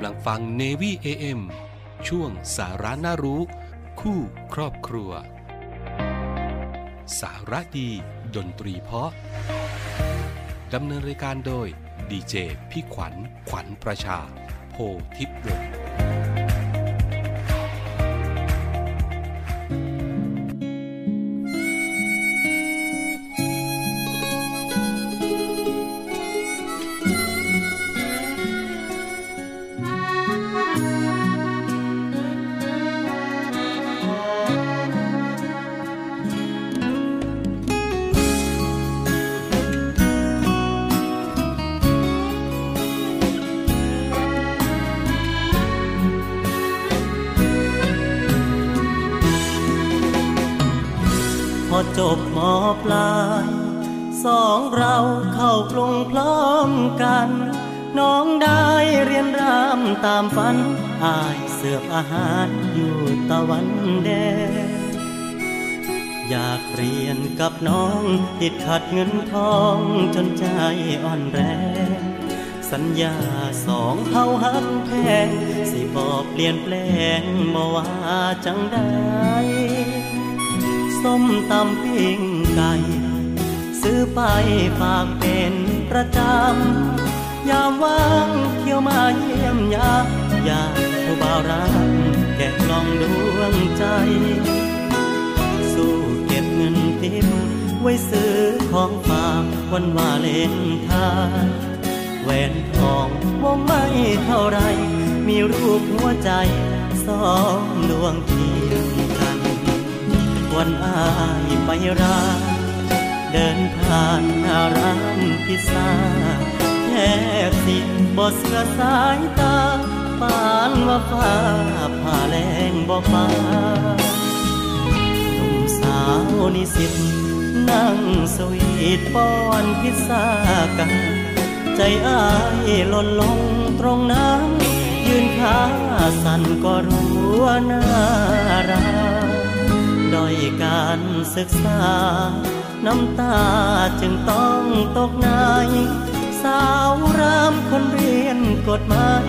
ำลังฟัง Navy AM ช่วงสาระน่ารู้ คู่ครอบครัว สาระดี ดนตรีเพาะดำเนินรายการโดยดีเจพี่ขวัญขวัญประชา โพทิพย์วงศ์ จบมอปลายสองเราเข้ากรุงพร้อมกัน น้องได้เรียนรำตามฝันอายเสือบอาหารอยู่ตะวันแดงอยากเรียนกับน้องติดขัดเงินทองจนใจอ่อนแรงสัญญาสองเฮาหักแพงสิบอกเปลี่ยนแปลงบ่ว่าจังใด ส้มตำปิ้งไก่ ซื้อไปฝากเป็นประจำ ยามว่างเที่ยวมาเยี่ยมยามอยากผู้บ่าวรักแกะกล่องดวงใจ สู้เก็บเงินทิมไว้ซื้อของฝากวันวาเลนไทน์แหวนทองวงไม่เท่าไร มีรูปหัวใจสองดวงเคียงกัน วันอายไปร้านเดินผ่านหน้าร้านพิซซ่าแทบสิบ่เสือสายตาปานว่าฟ้าผ่าแรงบ่ฟ้าหนุ่มสาวนิสิตนั่งสวีทป้อนพิซซ่ากัน ใจอายหล่นลงตรงนั้น ยืนขาสั่นก็รู้ว่านา ด้อยการศึกษา น้ำตาจึงต้องตกในสาวรามคนเรียนกฎหมาย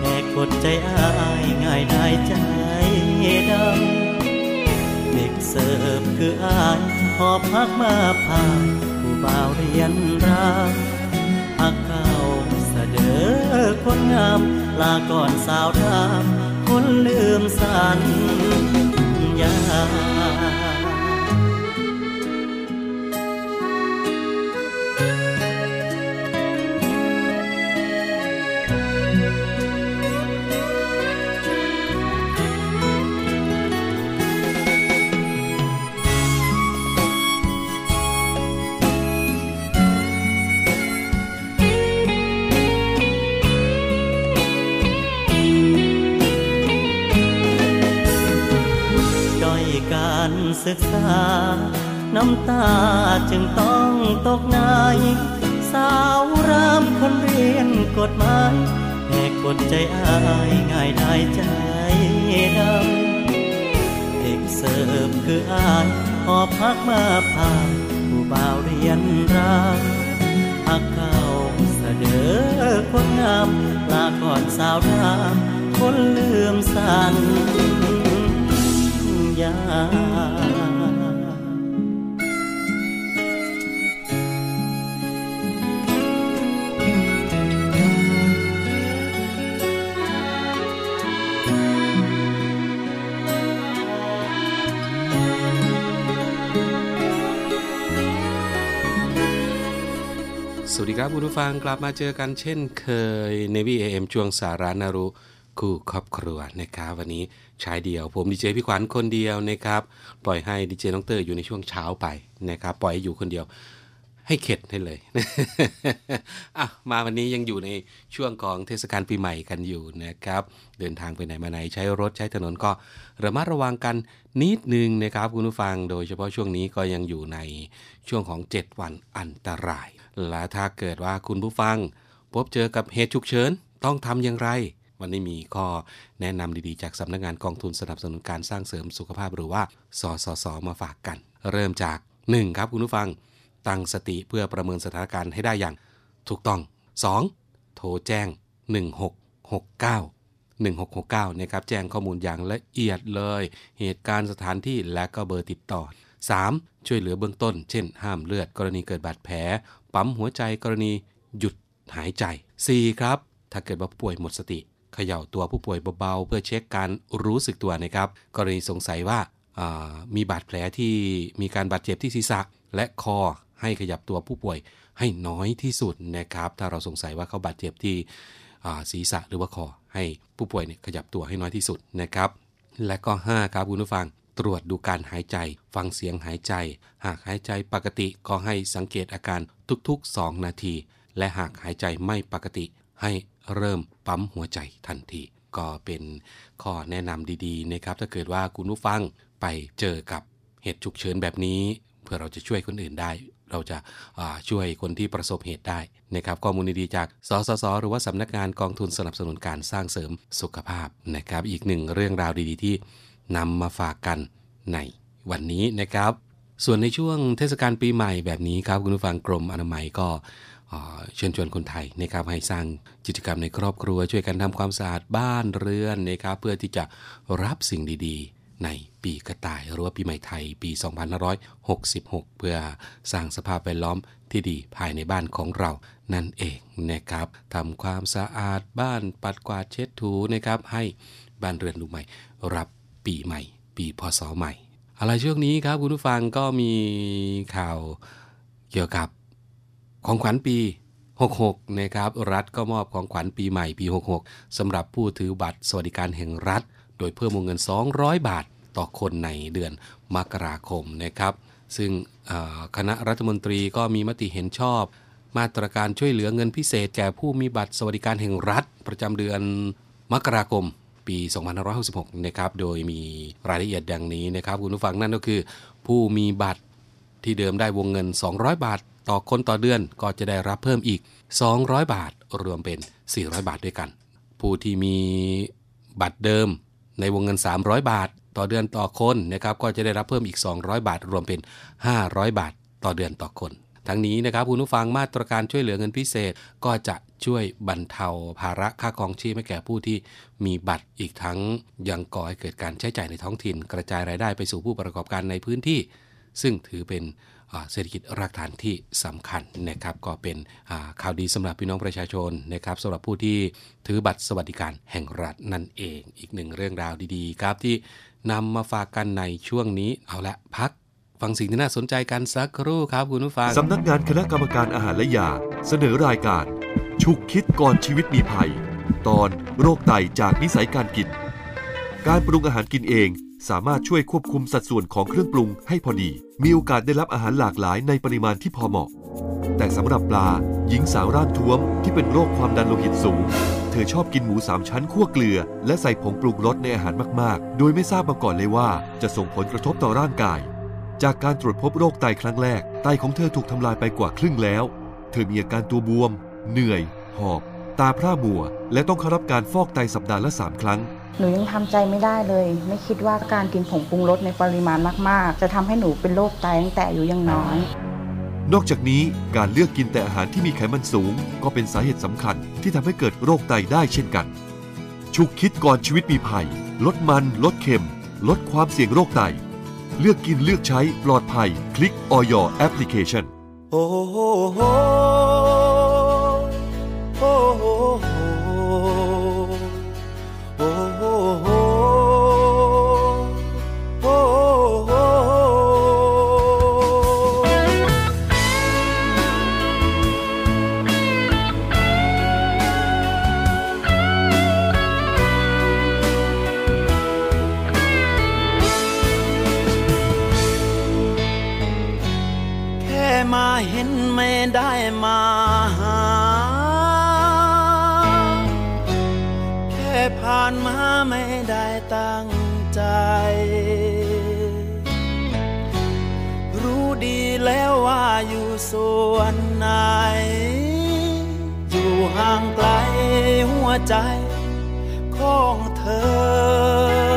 แหกกฎใจอายง่ายได้ใจดำเด็กเสิร์ฟคืออายหอบพักมาผ่านผู้บ่าวเรียนรามพักเก่าเสดอคนงาม ลาก่อนสาวรามคนลืมสัญ ญ ศึกษา น้ำตาจึงต้องตกในสาวรามคนเรียนกฎหมายแหกกฎใจอายง่ายได้ใจดำเด็กเสิร์ฟคืออายหอบพักมาผ่านผู้บ่าวเรียนรามพักเก่าเสดอคนงามลาก่อนสาวรามคนลืมสัญ ญา สวัสดีครับคุณผู้ฟังกลับมาเจอกันเช่นเคย Navy AM ช่วงสารานารุคู่ครอบครัวนะครับวันนี้ ชายเดียว ผมดีเจพี่ขวัญคนเดียวนะครับปล่อยให้ดีเจน้องเตอร์อยู่ในช่วงเช้าไปนะครับปล่อยให้อยู่คนเดียวให้เข็ดให้เลยอะมาวันนี้ยังอยู่ในช่วงของเทศกาลปีใหม่กันอยู่นะครับ เดินทางไปไหนมาไหนใช้รถใช้ถนนก็ระมัดระวังกันนิดนึงนะครับคุณผู้ฟังโดยเฉพาะช่วงนี้ก็ยังอยู่ในช่วงของ 7 วันอันตราย และถ้าเกิดว่าคุณผู้ฟัง พบเจอกับเหตุฉุกเฉินต้องทำอย่างไร วันนี้มีข้อแนะนำดีๆ จากสำนักงานกองทุนสนับสนุนการสร้างเสริมสุขภาพหรือว่าสสสมาฝากกัน เริ่มจาก 1. ครับคุณผู้ฟัง ตั้งสติเพื่อประเมินสถานการณ์ให้ได้อย่าง ถูกต้อง 2. โทรแจ้ง 1667 1669นะครับแจ้งข้อมูลอย่างละเอียดเลย เหตุการณ์สถานที่และก็เบอร์ติดต่อ 3. ช่วยเหลือเบื้องต้น เช่น ห้ามเลือดกรณีเกิดบาดแผล ปั๊มหัวใจกรณีหยุดหายใจ 4. ครับ ถ้าเกิดว่าป่วยหมดสติ เขย่าตัวผู้ป่วยเบาๆ เพื่อเช็คการรู้สึกตัวนะครับ กรณีสงสัยว่ามีบาดแผลที่มีการบาดเจ็บที่ศีรษะ และคอให้ขยับตัวผู้ป่วยให้น้อยที่สุดนะครับ ถ้าเราสงสัยว่าเขาบาดเจ็บที่ศีรษะหรือว่าคอให้ผู้ป่วยเนี่ยขยับตัวให้น้อยที่สุดนะครับ และก็ 5 ครับคุณผู้ฟังตรวจดูการหายใจ ฟังเสียงหายใจ หากหายใจปกติก็ให้สังเกตอาการทุกๆ 2 นาที และหากหายใจไม่ปกติ ให้ เริ่มปั๊มหัวใจทันที ก็เป็นข้อแนะนำดีๆนะครับถ้าเกิดว่าคุณผู้ฟังไปเจอกับเหตุฉุกเฉินแบบนี้ เพื่อเราจะช่วยคนอื่นได้ เราจะช่วยคนที่ประสบเหตุได้นะครับข้อมูลดีๆจากสสสหรือว่าสำนักงานกองทุนสนับสนุนการสร้างเสริมสุขภาพนะครับอีกหนึ่งเรื่องราวดีๆ ที่นำมาฝากกันในวันนี้นะครับ ส่วนในช่วงเทศกาลปีใหม่แบบนี้ครับคุณผู้ฟังกรมอนามัยก็ เชิญชวนคนไทยนะครับให้สร้างกิจกรรมในครอบครัว ช่วยกันทำความสะอาดบ้านเรือนนะครับเพื่อที่จะรับสิ่งดีๆ ในปีกระต่ายหรือว่าปีใหม่ไทยปี 2566 เพื่อสร้างสภาพแวดล้อมที่ดีภายในบ้านของเรานั่นเองนะครับทำความสะอาดบ้านปัดกวาดเช็ดถูนะครับให้บ้านเรือนลูกใหม่ รับปีใหม่ ปีพศใหม่ อะไรช่วงนี้ครับคุณผู้ฟังก็มีข่าวเกี่ยวกับ ของขวัญปี 66 นะครับ รัฐก็มอบของขวัญปีใหม่ปี 66สำหรับผู้ถือบัตรสวัสดิการแห่งรัฐ โดยเพิ่มวงเงิน 200 บาทต่อคนในเดือนมกราคมนะครับ ซึ่งคณะรัฐมนตรีก็มีมติเห็นชอบ มาตรการช่วยเหลือเงินพิเศษแก่ผู้มีบัตรสวัสดิการแห่งรัฐ ประจำเดือนมกราคมปี 2566 นะครับ โดยมีรายละเอียดดังนี้นะครับ คุณผู้ฟังนั่นก็คือ ผู้มีบัตรที่เดิมได้วงเงิน 200 บาท ต่อคนต่อเดือนก็จะได้รับเพิ่มอีก 200 บาทรวมเป็น 400 บาทด้วยกัน ผู้ที่มีบัตรเดิมในวงเงิน 300 บาท ต่อเดือนต่อคนนะครับก็จะได้รับเพิ่มอีก 200 บาท รวมเป็น 500 บาท ต่อเดือนต่อคน ทั้งนี้นะครับคุณผู้ฟังมาตรการช่วยเหลือเงินพิเศษ ก็จะช่วยบรรเทาภาระค่าครองชีพให้แก่ผู้ที่มีบัตรอีกทั้งยังก่อให้เกิดการใช้จ่ายในท้องถิ่น กระจายรายได้ไปสู่ผู้ประกอบการในพื้นที่ ซึ่งถือเป็น เศรษฐกิจรากฐานที่สำคัญนะครับก็เป็นข่าวดีสำหรับพี่น้องประชาชนนะครับสำหรับผู้ที่ถือบัตรสวัสดิการแห่งรัฐนั่นเอง อีกหนึ่งเรื่องราวดีๆครับที่นำมาฝากกันในช่วงนี้เอาละพักฟังสิ่งที่น่าสนใจกันสักครู่ครับคุณผู้ฟังสำนักงานคณะกรรมการอาหารและยา เสนอรายการ ฉุกคิดก่อนชีวิตมีภัย ตอนโรคไตจากนิสัยการกิน การปรุงอาหารกินเอง สามารถช่วยควบคุมสัดส่วนของเครื่องปรุงให้พอดี มีโอกาสได้รับอาหารหลากหลายในปริมาณที่พอเหมาะ แต่สำหรับปลา หญิงสาวร่างท้วมที่เป็นโรคความดันโลหิตสูง เธอชอบกินหมูสามชั้นคั่วเกลือ และใส่ผงปรุงรสในอาหารมาก ๆ โดยไม่ทราบมาก่อนเลยว่า จะส่งผลกระทบต่อร่างกาย จากการตรวจพบโรคไตครั้งแรก ไตของเธอถูกทำลายไปกว่าครึ่งแล้ว เธอมีอาการตัวบวม เหนื่อย หอบ ตาพร่ามัว และต้องเข้ารับการฟอกไตสัปดาห์ละสามครั้ง หนูยังทำใจไม่ได้เลย ไม่คิดว่าการกินผงปรุงรสในปริมาณมาก ๆ จะทำให้หนูเป็นโรคไตตั้งแต่อายุยังน้อย นอกจากนี้การเลือกกินแต่อาหารที่มีไขมันสูง ก็เป็นสาเหตุสำคัญที่ทำให้เกิดโรคไตได้เช่นกัน ฉุกคิดก่อนชีวิตมีภัย ลดมัน ลดเค็ม ลดความเสี่ยงโรคไต เลือกกินเลือกใช้ปลอดภัย คลิกออยแอปพลิเคชันโอ้โหโอ้โหั้งใจ รู้ดีแล้วว่าอยู่ส่วนไหน อยู่ห่างไกลหัวใจของเธอ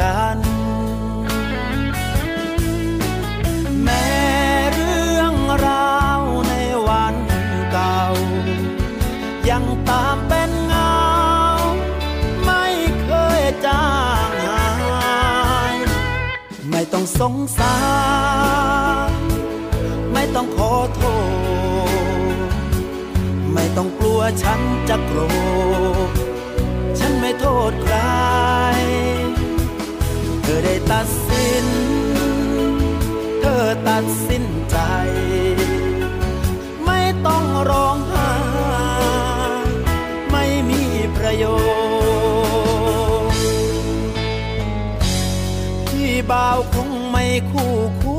กัน แม้เรื่องราวในวันเก่า ยังตามเป็นเงา ไม่เคยจางหาย ไม่ต้องสงสาร ไม่ต้องขอโทษ ไม่ต้องกลัวฉันจะโกรธ ฉันไม่โทษใคร อได้ตัดสิน เธอตัดสินใจ ไม่ต้องร้องไห้ไม่มีประโยชน์พี่บ่าวคงไม่คู่คว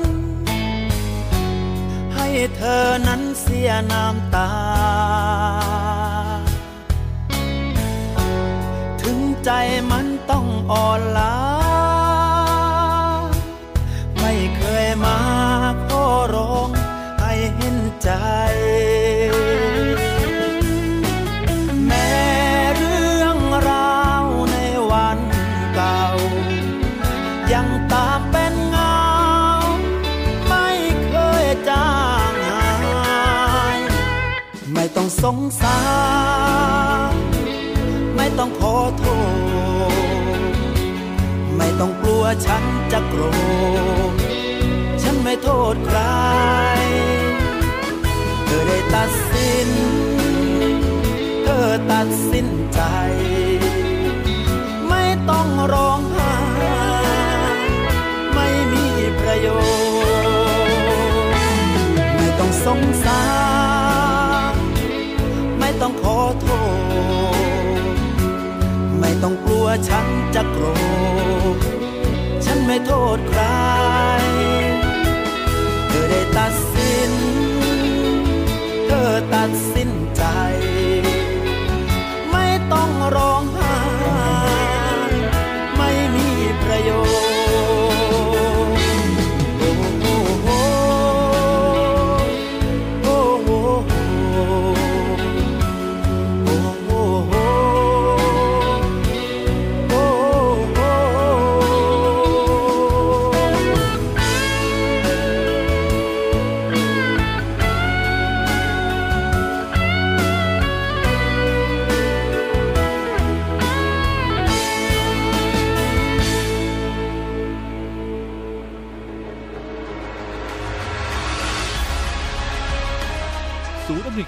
ร ให้เธอนั้นเสียน้ำตา ใจมัน ฉันจะโกรธ ฉันไม่โทษใคร เธอได้ตัดสิน เธอตัดสิน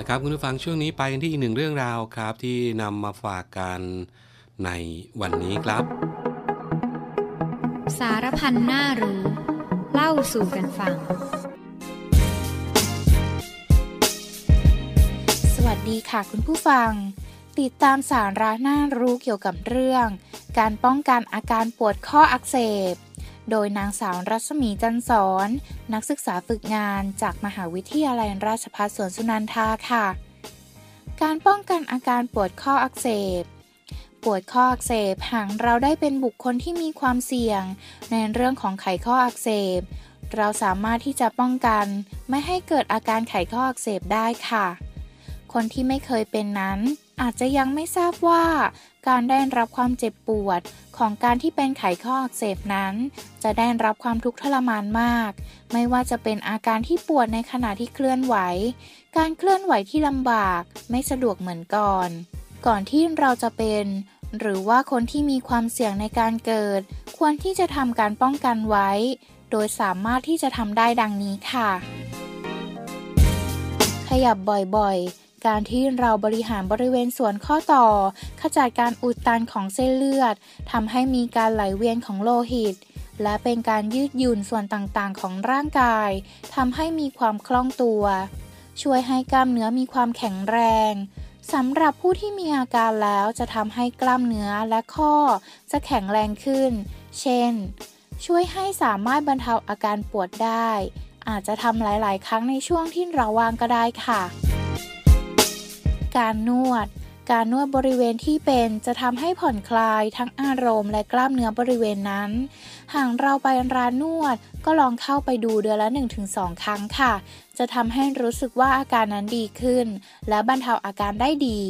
ละครับคุณผู้ฟังช่วงนี้ไปกันที่อีกหนึ่งเรื่องราวครับ ที่นำมาฝากกันในวันนี้ครับ สารพันน่ารู้ เล่าสู่กันฟัง สวัสดีค่ะคุณผู้ฟัง ติดตามสาระน่ารู้เกี่ยวกับเรื่อง การป้องกันอาการปวดข้ออักเสบ โดยนางสาวรัศมีจันสอนนักศึกษาฝึกงานจากมหาวิทยาลัยราชภัฏสวนสุนันทาค่ะ การป้องกันอาการปวดข้ออักเสบ ปวดข้ออักเสบหากเราได้เป็นบุคคลที่มีความเสี่ยง ในเรื่องของไขข้ออักเสบ เราสามารถที่จะป้องกัน ไม่ให้เกิดอาการไขข้ออักเสบได้ค่ะ คนที่ไม่เคยเป็นนั้นอาจจะยังไม่ทราบว่า การได้รับความเจ็บปวดของการที่เป็นไขข้ออักเสบนั้น จะได้รับความทุกข์ทรมานมาก ไม่ว่าจะเป็นอาการที่ปวดในขณะที่เคลื่อนไหว การเคลื่อนไหวที่ลำบากไม่สะดวกเหมือนก่อน ก่อนที่เราจะเป็น หรือว่าคนที่มีความเสี่ยงในการเกิด ควรที่จะทำการป้องกันไว้ โดยสามารถที่จะทำได้ดังนี้ค่ะ ขยับบ่อยๆ การที่เราบริหารบริเวณส่วนข้อต่อ ขจัดการอุดตันของเส้นเลือดทำให้มีการไหลเวียนของโลหิต และเป็นการยืดหยุ่นส่วนต่างๆ ของร่างกายทำให้มีความคล่องตัว ช่วยให้กล้ามเนื้อมีความแข็งแรงสำหรับผู้ที่มีอาการแล้วจะทำให้กล้ามเนื้อและข้อ จะแข็งแรงขึ้น เช่น ช่วยให้สามารถบรรเทาอาการปวดได้ อาจจะทำหลาย ๆ ครั้งในช่วงที่เราวางก็ได้ค่ะ การนวด การนวดบริเวณที่เป็นจะทำให้ผ่อนคลายทั้งอารมณ์และกล้ามเนื้อบริเวณนั้น หากเราไปร้านนวดก็ลองเข้าไปดูเดือนละ 1-2 ครั้งค่ะ จะทำให้รู้สึกว่าอาการนั้นดีขึ้น และบรรเทาอาการได้ดี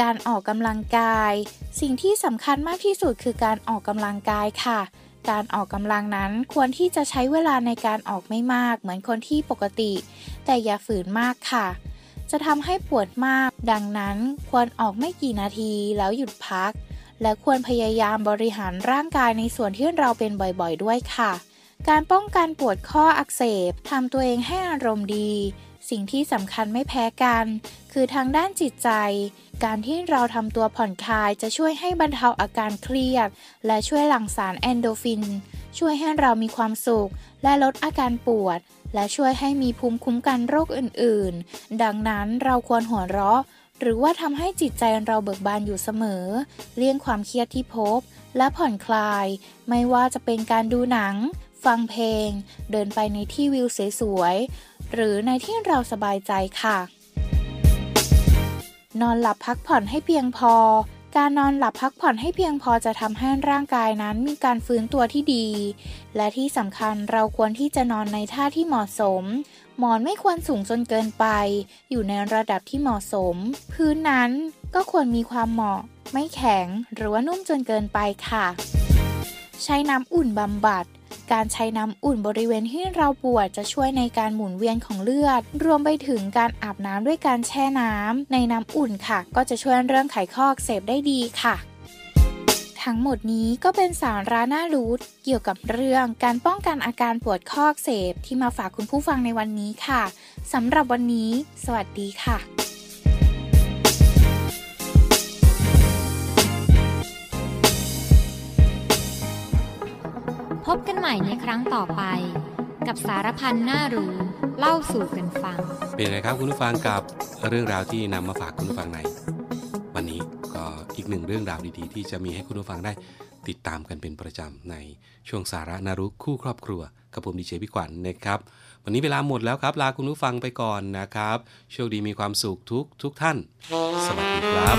การออกกำลังกาย สิ่งที่สำคัญมากที่สุดคือการออกกำลังกายค่ะ การออกกำลังนั้นควรที่จะใช้เวลาในการออกไม่มากเหมือนคนที่ปกติ แต่อย่าฝืนมากค่ะ จะทำให้ปวดมาก ดังนั้นควรออกไม่กี่นาทีแล้วหยุดพัก และควรพยายามบริหารร่างกายในส่วนที่เราเป็นบ่อยๆ ด้วยค่ะ การป้องกันปวดข้ออักเสบทำตัวเองให้อารมณ์ดี สิ่งที่สำคัญไม่แพ้กัน คือทางด้านจิตใจ การที่เราทำตัวผ่อนคลายจะช่วยให้บรรเทาอาการเครียด และช่วยหลั่งสารแอนโดฟิน ช่วยให้เรามีความสุข และลดอาการปวด และช่วยให้มีภูมิคุ้มกันโรคอื่นๆ ดังนั้นเราควรหัวเราะ หรือว่าทำให้จิตใจเราเบิกบานอยู่เสมอ เลี่ยงความเครียดที่พบ และผ่อนคลาย ไม่ว่าจะเป็นการดูหนัง ฟังเพลง เดินไปในที่วิวสวยๆ หรือในที่เราสบายใจค่ะ นอนหลับพักผ่อนให้เพียงพอ การนอนหลับพักผ่อนให้เพียงพอจะทำให้ร่างกายนั้นมีการฟื้นตัวที่ดี และที่สำคัญเราควรที่จะนอนในท่าที่เหมาะสม หมอนไม่ควรสูงจนเกินไป อยู่ในระดับที่เหมาะสม พื้นนั้นก็ควรมีความเหมาะ ไม่แข็งหรือว่านุ่มจนเกินไปค่ะ ใช้น้ำอุ่นบำบัด การใช้น้ำอุ่นบริเวณที่เราปวดจะช่วยในการหมุนเวียนของเลือด รวมไปถึงการอาบน้ำด้วยการแช่น้ำในน้ำอุ่นค่ะ ก็จะช่วยเรื่องไขข้ออเสบได้ดีค่ะทั้งหมดนี้ก็เป็นสาระน่ารู้เกี่ยวกับเรื่องการป้องกันอาการปวดข้ออเสบที่มาฝากคุณผู้ฟังในวันนี้ค่ะสำหรับวันนี้ สวัสดีค่ะ หม่ในครั้งต่อไป กับสารพันน่ารู้เล่าสู่กันฟัง เป็นไงครับคุณผู้ฟังกับเรื่องราวที่นำมาฝากคุณผู้ฟังใน วันนี้ก็อีกหนึ่งเรื่องราวดีๆ ที่จะมีให้คุณผู้ฟังได้ติดตามกันเป็นประจำในช่วงสาระนารุคู่ครอบครัวกับผมดีเจพี่ขวัญนนะครับ วันนี้เวลาหมดแล้วครับ ลาคุณผู้ฟังไปก่อนนะครับ โชคดีมีความสุขทุกทุกท่าน สวัสดีครับ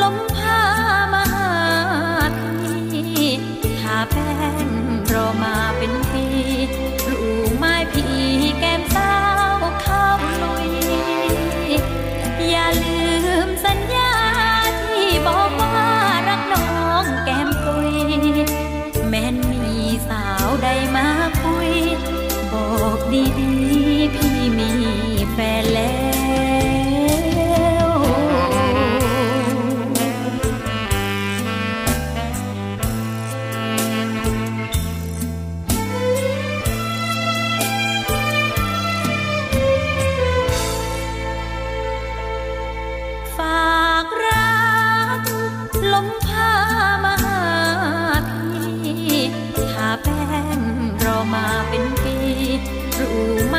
龙 you.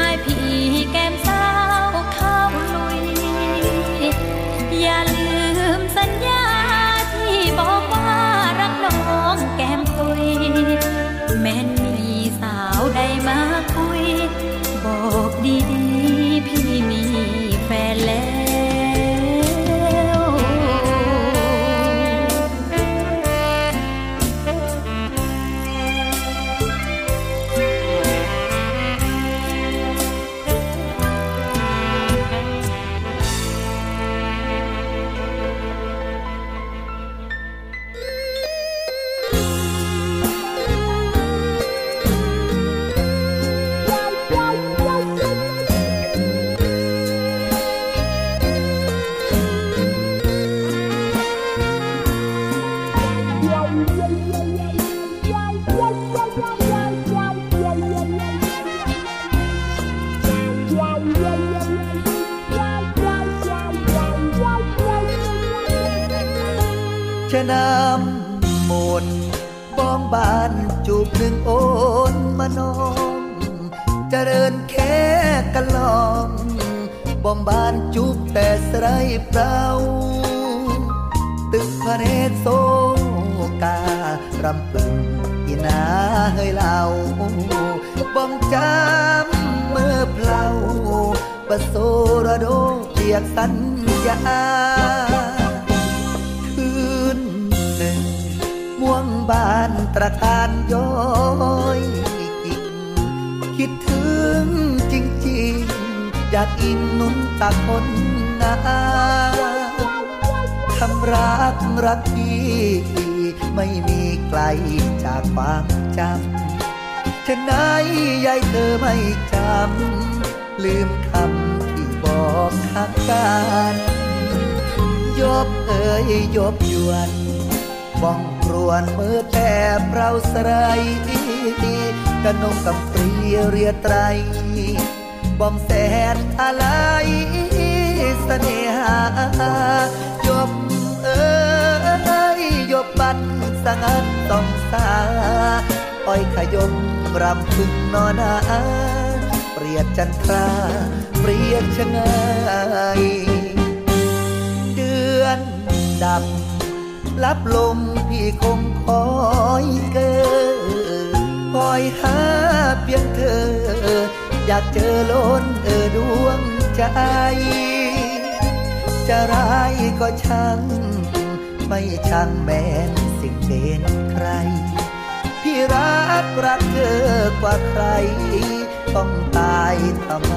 านจูบหนึ่งโอนมานองเจริญแค่กันลองบอมบานจูบแต่สไรเปล่า ตึกพระเนตรโซการำพึงอีนาเฮยเล่าบอมจำเมื่อเพลาประโซระโดเปียกสัญญาคืนหนึ่งม่วงบาน ตระการย้อยกิ่งคิดถึงจริงๆ อยากอินนุ่นตาคนนาคำรักรักพี่ไม่มีไกลจากความจำฉะไหนยายเธอไม่จำ ลืมคำที่บอกหักกันยบเอ่ยยบยวนบ้อง วนมือแต่เราสไรกระนงกำปรีเรียไตรบอมแสนอะไรเสน่หายบเอ้ยยบบันสังันต้องสาอ้อยขยมรำพึงนอนาเปรียดจันทราเปรียดชะงายเดือนดับ ลับลมพี่คงคอยเกิดคอยหาเพียงเธอ อยากเจอล้นเออดวงใจ จะร้ายก็ช่าง ไม่ช่างแม้นสิ่งเป็นใคร พี่รักรักเธอกว่าใคร ต้องตายทำไม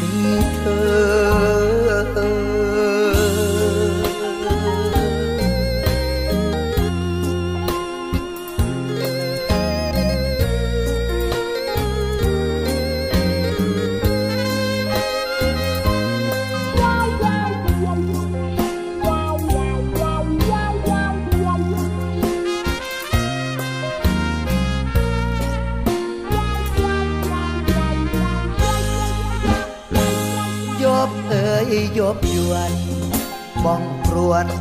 มีเธอ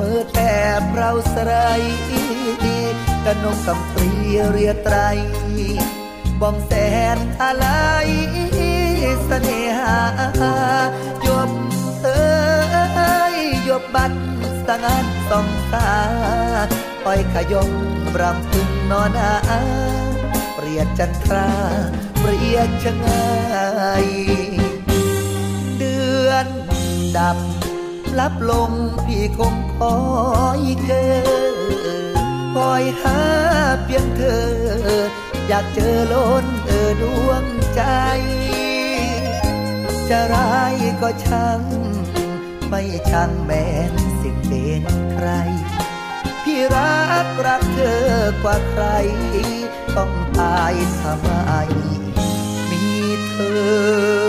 มือแต่เราสไรกระนงกำปรีเรียไตรบ้องแสนอะไรเสน่หายบเอ่ยยบบัดสังันสองสาอ้อยขยมรำพึงนอนาเปรียดจันทราเปรียดชะงายเดือนดับลับลงพี่คง คอยเกอคอยหาเพียงเธอ อยากเจอล้นเออดวงใจ จะร้ายก็ช่าง ไม่ช่างแม้นสิ่งเป็นใคร พี่รักรักเธอกว่าใคร ต้องตายทำไมมีเธอ